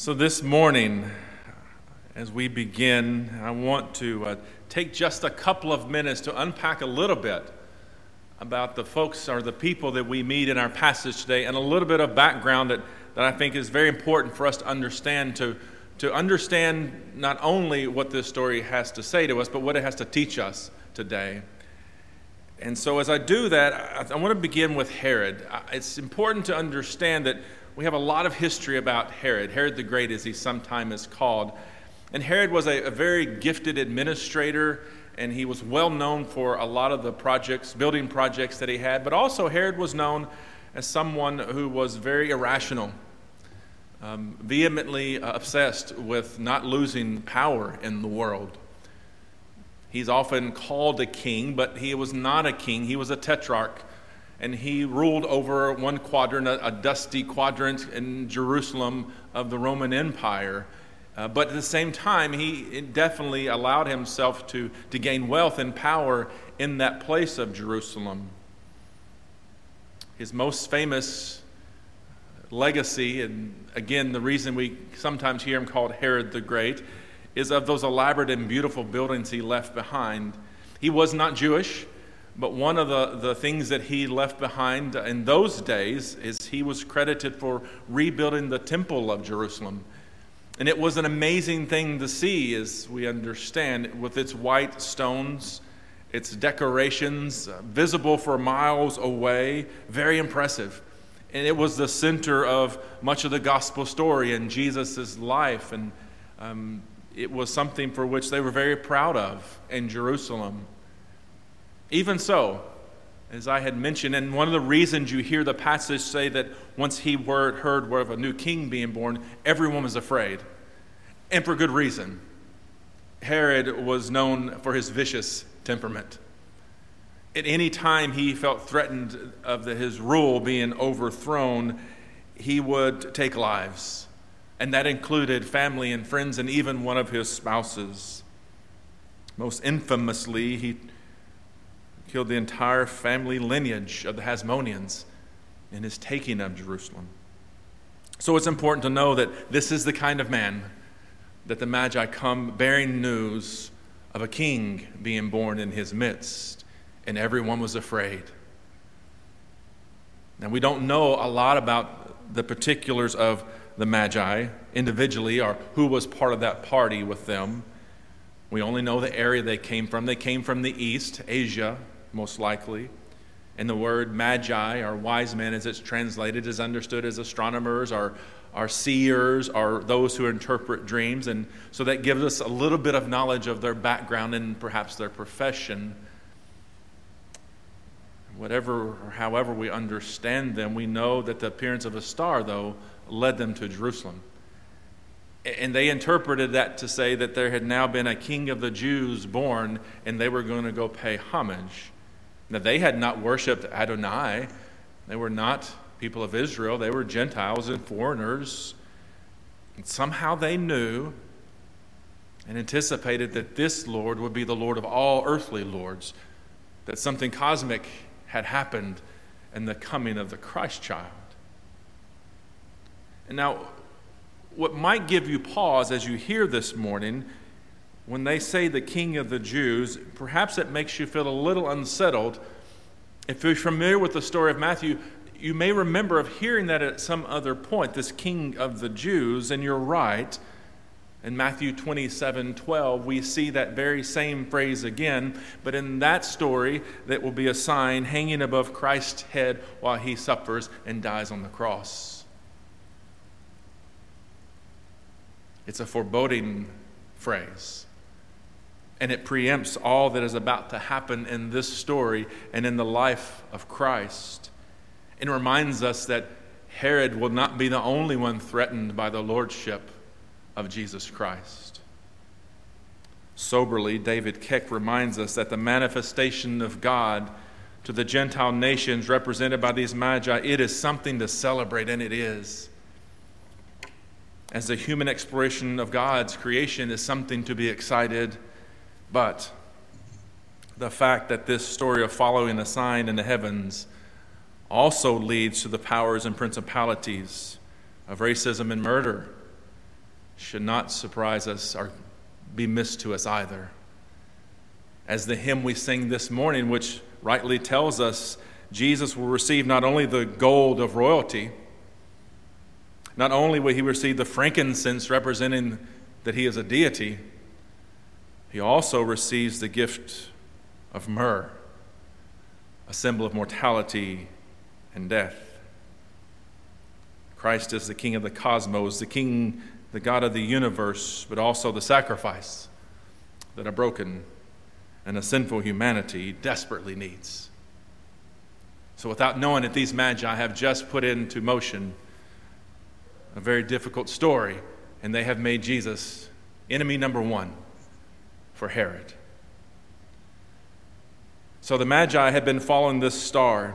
So, this morning, as we begin, I want to uh, take just a couple of minutes to unpack a little bit about the folks or the people that we meet in our passage today and a little bit of background that, that I think is very important for us to understand to, to understand not only what this story has to say to us, but what it has to teach us today. And so, as I do that, I, I want to begin with Herod. It's important to understand that we have a lot of history about Herod, Herod the Great, as he sometimes is called. And Herod was a, a very gifted administrator, and he was well known for a lot of the projects, building projects that he had. But also, Herod was known as someone who was very irrational, um, vehemently obsessed with not losing power in the world. He's often called a king, but he was not a king, he was a tetrarch and he ruled over one quadrant, a, a dusty quadrant in Jerusalem of the Roman Empire. Uh, but at the same time, he definitely allowed himself to, to gain wealth and power in that place of Jerusalem. His most famous legacy, and again, the reason we sometimes hear him called Herod the Great, is of those elaborate and beautiful buildings he left behind. He was not Jewish. But one of the, the things that he left behind in those days is he was credited for rebuilding the temple of Jerusalem. And it was an amazing thing to see, as we understand, with its white stones, its decorations, uh, visible for miles away, very impressive. And it was the center of much of the gospel story and Jesus' life. And um, it was something for which they were very proud of in Jerusalem. Even so, as I had mentioned, and one of the reasons you hear the passage say that once he word, heard of a new king being born, everyone was afraid. And for good reason. Herod was known for his vicious temperament. At any time he felt threatened of the, his rule being overthrown, he would take lives. And that included family and friends and even one of his spouses. Most infamously, he killed the entire family lineage of the Hasmoneans in his taking of Jerusalem. So it's important to know that this is the kind of man that the Magi come bearing news of a king being born in his midst, and everyone was afraid. Now, we don't know a lot about the particulars of the Magi individually or who was part of that party with them. We only know the area they came from. They came from the east, Asia, most likely. And the word magi, or wise men as it's translated, is understood as astronomers or, or seers or those who interpret dreams. And so that gives us a little bit of knowledge of their background and perhaps their profession. Whatever or however we understand them, we know that the appearance of a star, though, led them to Jerusalem. And they interpreted that to say that there had now been a king of the Jews born and they were going to go pay homage. Now, they had not worshiped Adonai, they were not people of Israel, they were Gentiles and foreigners. And somehow they knew and anticipated that this Lord would be the Lord of all earthly lords, that something cosmic had happened in the coming of the Christ child. And now, what might give you pause as you hear this morning when they say the king of the Jews, perhaps it makes you feel a little unsettled. If you're familiar with the story of Matthew, you may remember of hearing that at some other point, this king of the Jews, and you're right. In Matthew 27 12, we see that very same phrase again, but in that story, that will be a sign hanging above Christ's head while he suffers and dies on the cross. It's a foreboding phrase and it preempts all that is about to happen in this story and in the life of Christ. It reminds us that Herod will not be the only one threatened by the lordship of Jesus Christ. Soberly, David Keck reminds us that the manifestation of God to the Gentile nations represented by these magi, it is something to celebrate, and it is. As the human exploration of God's creation is something to be excited but the fact that this story of following a sign in the heavens also leads to the powers and principalities of racism and murder should not surprise us or be missed to us either. As the hymn we sing this morning, which rightly tells us Jesus will receive not only the gold of royalty, not only will he receive the frankincense representing that he is a deity, he also receives the gift of myrrh, a symbol of mortality and death. Christ is the King of the cosmos, the King, the God of the universe, but also the sacrifice that a broken and a sinful humanity desperately needs. So, without knowing it, these magi have just put into motion a very difficult story, and they have made Jesus enemy number one for Herod. So, the magi had been following this star,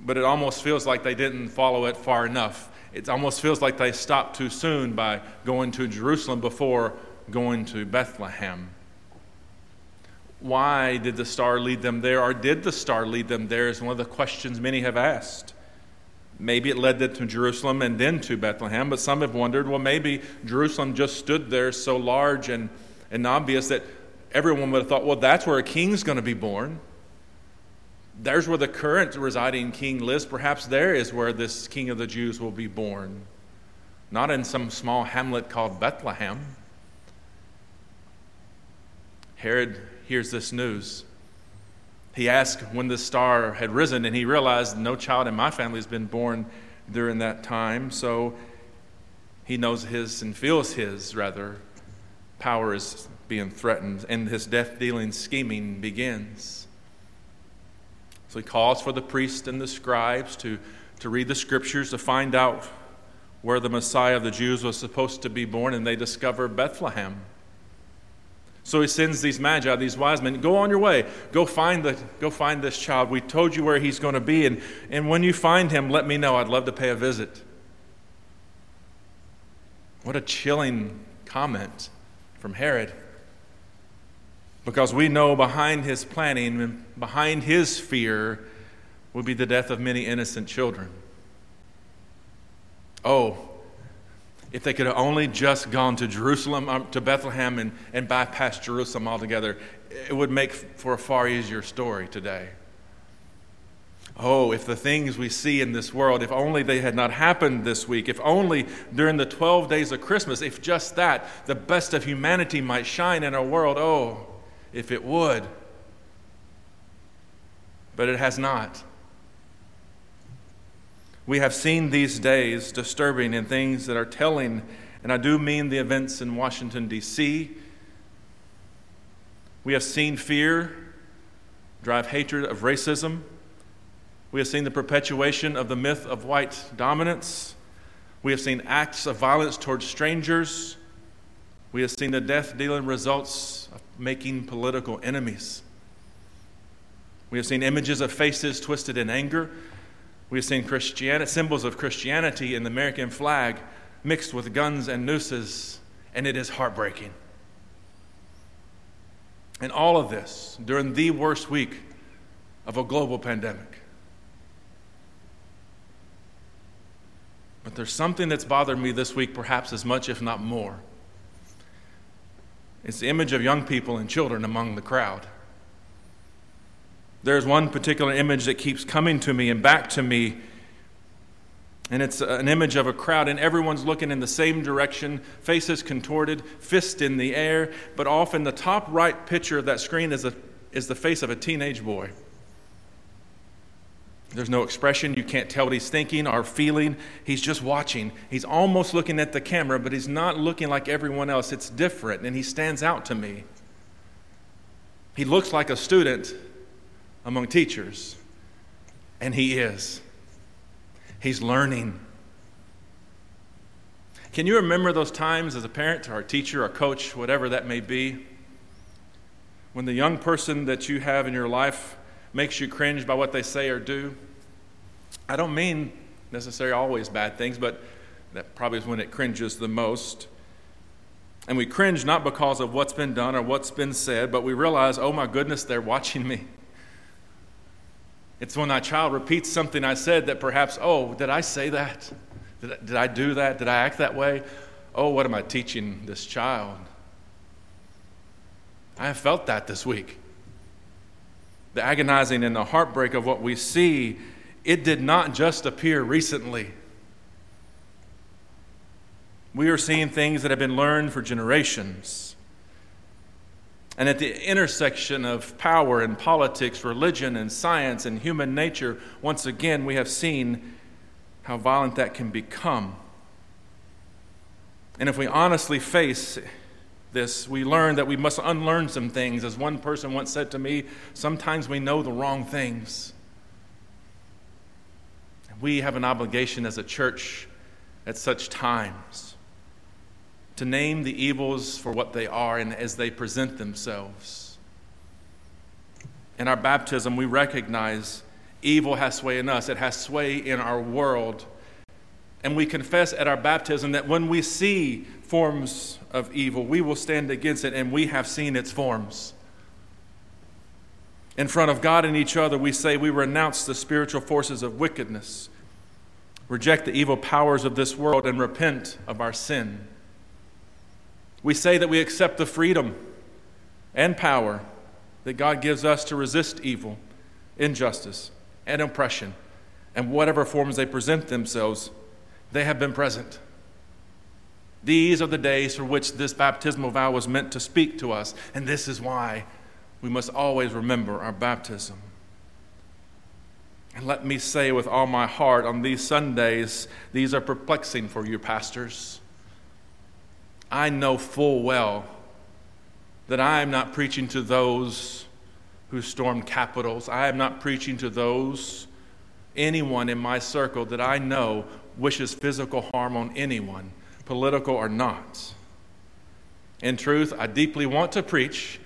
but it almost feels like they didn't follow it far enough. It almost feels like they stopped too soon by going to Jerusalem before going to Bethlehem why did the star lead them there, or did the star lead them there, is one of the questions many have asked. Maybe it led them to Jerusalem and then to Bethlehem, but some have wondered well, maybe Jerusalem just stood there so large and, and obvious that everyone would have thought, well, that's where a king's going to be born. There's where the current residing king lives. Perhaps there is where this king of the Jews will be born, not in some small hamlet called Bethlehem. Herod hears this news. He asked when the star had risen, and he realized no child in my family has been born during that time. So he knows his and feels his, rather, power is being threatened, and his death dealing scheming begins. So he calls for the priests and the scribes to, to read the scriptures to find out where the Messiah of the Jews was supposed to be born, and they discover Bethlehem. So he sends these magi, these wise men, go on your way. Go find, the, go find this child. We told you where he's going to be. And, and when you find him, let me know. I'd love to pay a visit. What a chilling comment from Herod. Because we know behind his planning, behind his fear, would be the death of many innocent children. Oh, if they could have only just gone to Jerusalem, um, to Bethlehem, and, and bypassed Jerusalem altogether, it would make for a far easier story today. Oh, if the things we see in this world, if only they had not happened this week, if only during the 12 days of Christmas, if just that, the best of humanity might shine in our world, oh, if it would. But it has not. We have seen these days disturbing and things that are telling, and I do mean the events in Washington, D.C. We have seen fear drive hatred of racism. We have seen the perpetuation of the myth of white dominance. We have seen acts of violence towards strangers. We have seen the death dealing results of making political enemies. We have seen images of faces twisted in anger. We have seen Christianity, symbols of Christianity in the American flag mixed with guns and nooses, and it is heartbreaking. And all of this during the worst week of a global pandemic. But there's something that's bothered me this week, perhaps as much, if not more. It's the image of young people and children among the crowd. There's one particular image that keeps coming to me and back to me. And it's an image of a crowd, and everyone's looking in the same direction, faces contorted, fist in the air. But often, the top right picture of that screen is, a, is the face of a teenage boy. There's no expression. You can't tell what he's thinking or feeling. He's just watching. He's almost looking at the camera, but he's not looking like everyone else. It's different, and he stands out to me. He looks like a student among teachers, and he is. He's learning. Can you remember those times as a parent or a teacher or coach, whatever that may be, when the young person that you have in your life makes you cringe by what they say or do? I don't mean necessarily always bad things, but that probably is when it cringes the most. And we cringe not because of what's been done or what's been said, but we realize, oh my goodness, they're watching me. It's when that child repeats something I said that perhaps, oh, did I say that? Did I, did I do that? Did I act that way? oh, what am I teaching this child? I have felt that this week. The agonizing and the heartbreak of what we see, it did not just appear recently. We are seeing things that have been learned for generations. And at the intersection of power and politics, religion and science and human nature, once again, we have seen how violent that can become. And if we honestly face this, we learn that we must unlearn some things. As one person once said to me, sometimes we know the wrong things. We have an obligation as a church at such times to name the evils for what they are and as they present themselves. In our baptism, we recognize evil has sway in us, it has sway in our world. And we confess at our baptism that when we see forms of evil, we will stand against it, and we have seen its forms. In front of God and each other, we say we renounce the spiritual forces of wickedness, reject the evil powers of this world, and repent of our sin. We say that we accept the freedom and power that God gives us to resist evil, injustice, and oppression, and whatever forms they present themselves, they have been present. These are the days for which this baptismal vow was meant to speak to us, and this is why we must always remember our baptism. And let me say with all my heart on these Sundays, these are perplexing for you, pastors. I know full well that I am not preaching to those who stormed capitols. I am not preaching to those, anyone in my circle that I know wishes physical harm on anyone, political or not. In truth, I deeply want to preach.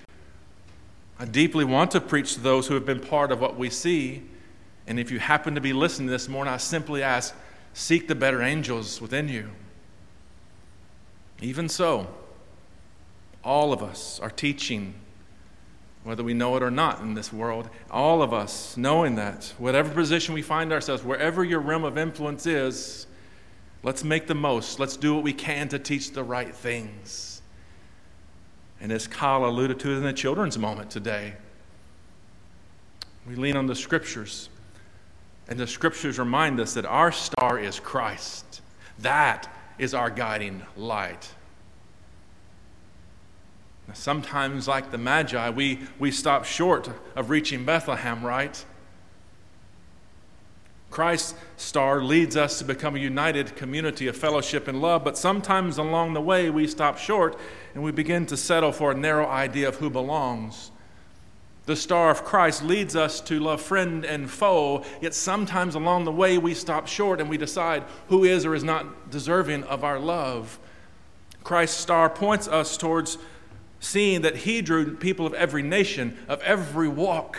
I deeply want to preach to those who have been part of what we see. And if you happen to be listening this morning, I simply ask seek the better angels within you. Even so, all of us are teaching, whether we know it or not in this world, all of us knowing that, whatever position we find ourselves, wherever your realm of influence is, let's make the most. Let's do what we can to teach the right things. And as Kyle alluded to in the children's moment today, we lean on the scriptures. And the scriptures remind us that our star is Christ. That is our guiding light. Sometimes, like the Magi, we, we stop short of reaching Bethlehem, right? Christ's star leads us to become a united community of fellowship and love, but sometimes along the way we stop short and we begin to settle for a narrow idea of who belongs. The star of Christ leads us to love friend and foe, yet sometimes along the way we stop short and we decide who is or is not deserving of our love. Christ's star points us towards seeing that He drew people of every nation, of every walk.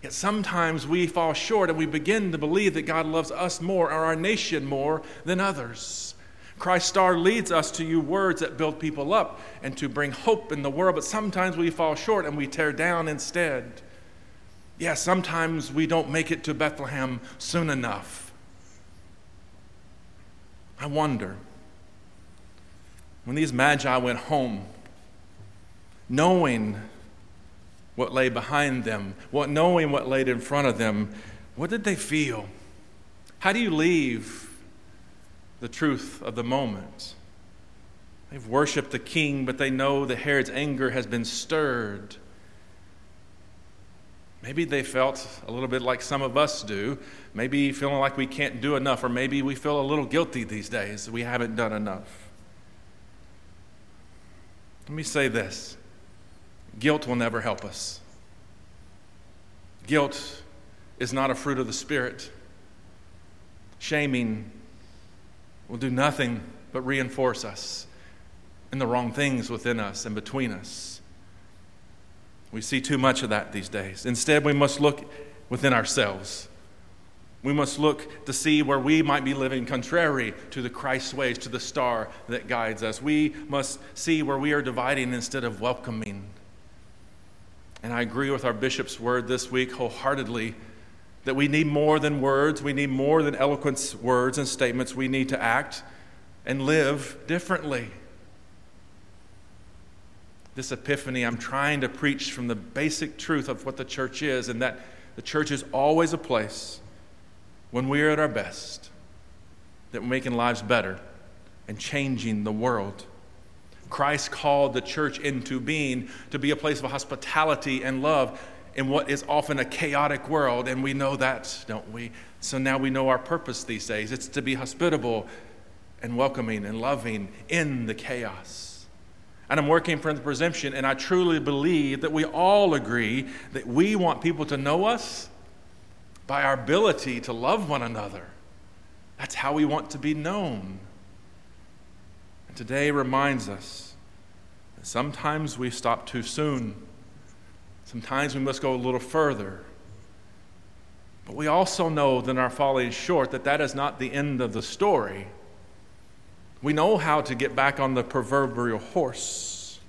Yet sometimes we fall short and we begin to believe that God loves us more or our nation more than others. Christ's star leads us to use words that build people up and to bring hope in the world, but sometimes we fall short and we tear down instead. Yes, yeah, sometimes we don't make it to Bethlehem soon enough. I wonder when these magi went home, knowing what lay behind them, what knowing what laid in front of them, what did they feel? How do you leave the truth of the moment. They've worshiped the king, but they know that Herod's anger has been stirred. Maybe they felt a little bit like some of us do, maybe feeling like we can't do enough, or maybe we feel a little guilty these days we haven't done enough. Let me say this guilt will never help us. Guilt is not a fruit of the Spirit. Shaming will do nothing but reinforce us in the wrong things within us and between us. We see too much of that these days. Instead, we must look within ourselves. We must look to see where we might be living contrary to the Christ's ways, to the star that guides us. We must see where we are dividing instead of welcoming. And I agree with our bishop's word this week wholeheartedly that we need more than words, we need more than eloquent words and statements. We need to act and live differently. This epiphany, I'm trying to preach from the basic truth of what the church is, and that the church is always a place when we are at our best that we're making lives better and changing the world. Christ called the church into being to be a place of hospitality and love in what is often a chaotic world, and we know that, don't we? So now we know our purpose these days. It's to be hospitable and welcoming and loving in the chaos. And I'm working from the presumption, and I truly believe that we all agree that we want people to know us by our ability to love one another. That's how we want to be known. And today reminds us that sometimes we stop too soon. Sometimes we must go a little further. But we also know that our falling short that that is not the end of the story. We know how to get back on the proverbial horse.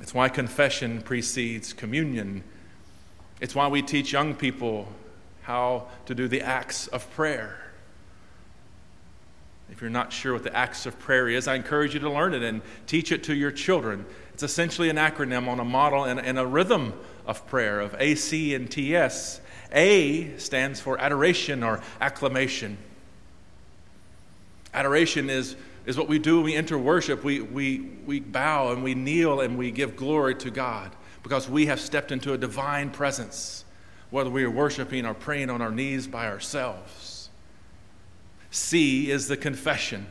It's why confession precedes communion. It's why we teach young people how to do the acts of prayer. If you're not sure what the acts of prayer is, I encourage you to learn it and teach it to your children. It's essentially an acronym on a model and, and a rhythm of prayer of AC and TS. A stands for adoration or acclamation. Adoration is, is what we do when we enter worship. We, we, we bow and we kneel and we give glory to God because we have stepped into a divine presence, whether we are worshiping or praying on our knees by ourselves. C is the confession.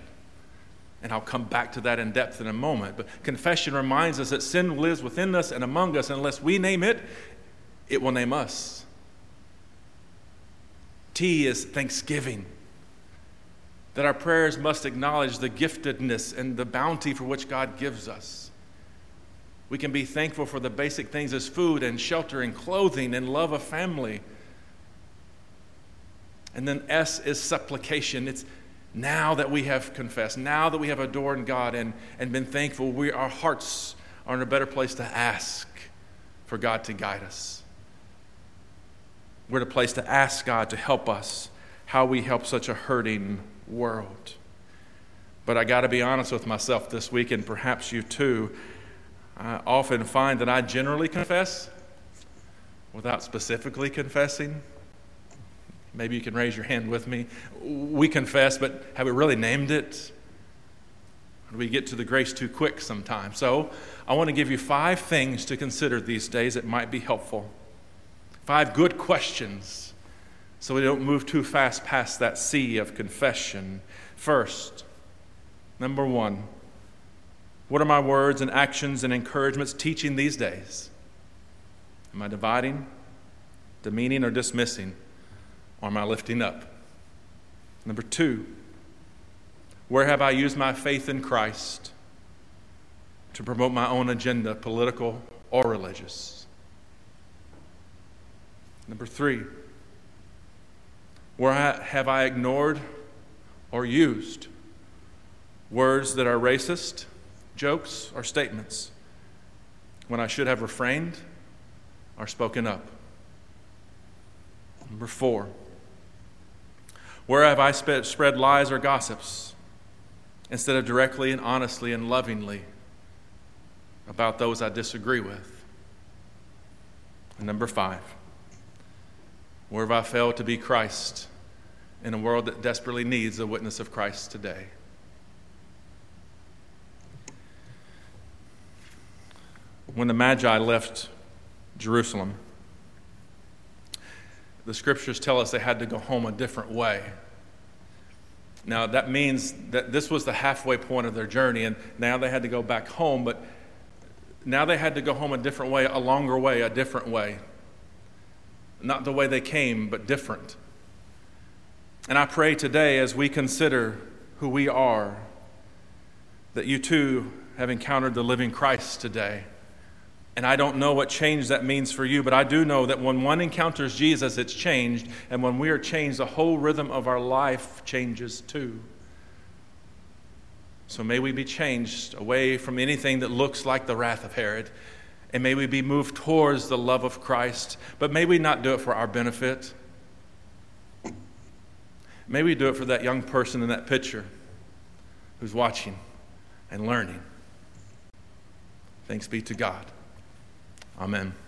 And I'll come back to that in depth in a moment. But confession reminds us that sin lives within us and among us. Unless we name it, it will name us. T is thanksgiving. That our prayers must acknowledge the giftedness and the bounty for which God gives us. We can be thankful for the basic things as food and shelter and clothing and love of family and then S is supplication. It's now that we have confessed, now that we have adored God and, and been thankful, we, our hearts are in a better place to ask for God to guide us. We're in a place to ask God to help us how we help such a hurting world. But I got to be honest with myself this week, and perhaps you too. I often find that I generally confess without specifically confessing. Maybe you can raise your hand with me. We confess, but have we really named it? We get to the grace too quick sometimes? So I want to give you five things to consider these days that might be helpful. Five good questions so we don't move too fast past that sea of confession. First, number one, what are my words and actions and encouragements teaching these days? Am I dividing, demeaning, or dismissing? Or am I lifting up? Number two, where have I used my faith in Christ to promote my own agenda, political or religious? Number three, where have I ignored or used words that are racist, jokes, or statements when I should have refrained or spoken up? Number four, where have I spread lies or gossips instead of directly and honestly and lovingly about those I disagree with? And number five, where have I failed to be Christ in a world that desperately needs a witness of Christ today? When the Magi left Jerusalem, the scriptures tell us they had to go home a different way. Now, that means that this was the halfway point of their journey, and now they had to go back home, but now they had to go home a different way, a longer way, a different way. Not the way they came, but different. And I pray today, as we consider who we are, that you too have encountered the living Christ today and I don't know what change that means for you, but I do know that when one encounters Jesus, it's changed. And when we are changed, the whole rhythm of our life changes too. So may we be changed away from anything that looks like the wrath of Herod. And may we be moved towards the love of Christ. But may we not do it for our benefit. May we do it for that young person in that picture who's watching and learning. Thanks be to God. Amen.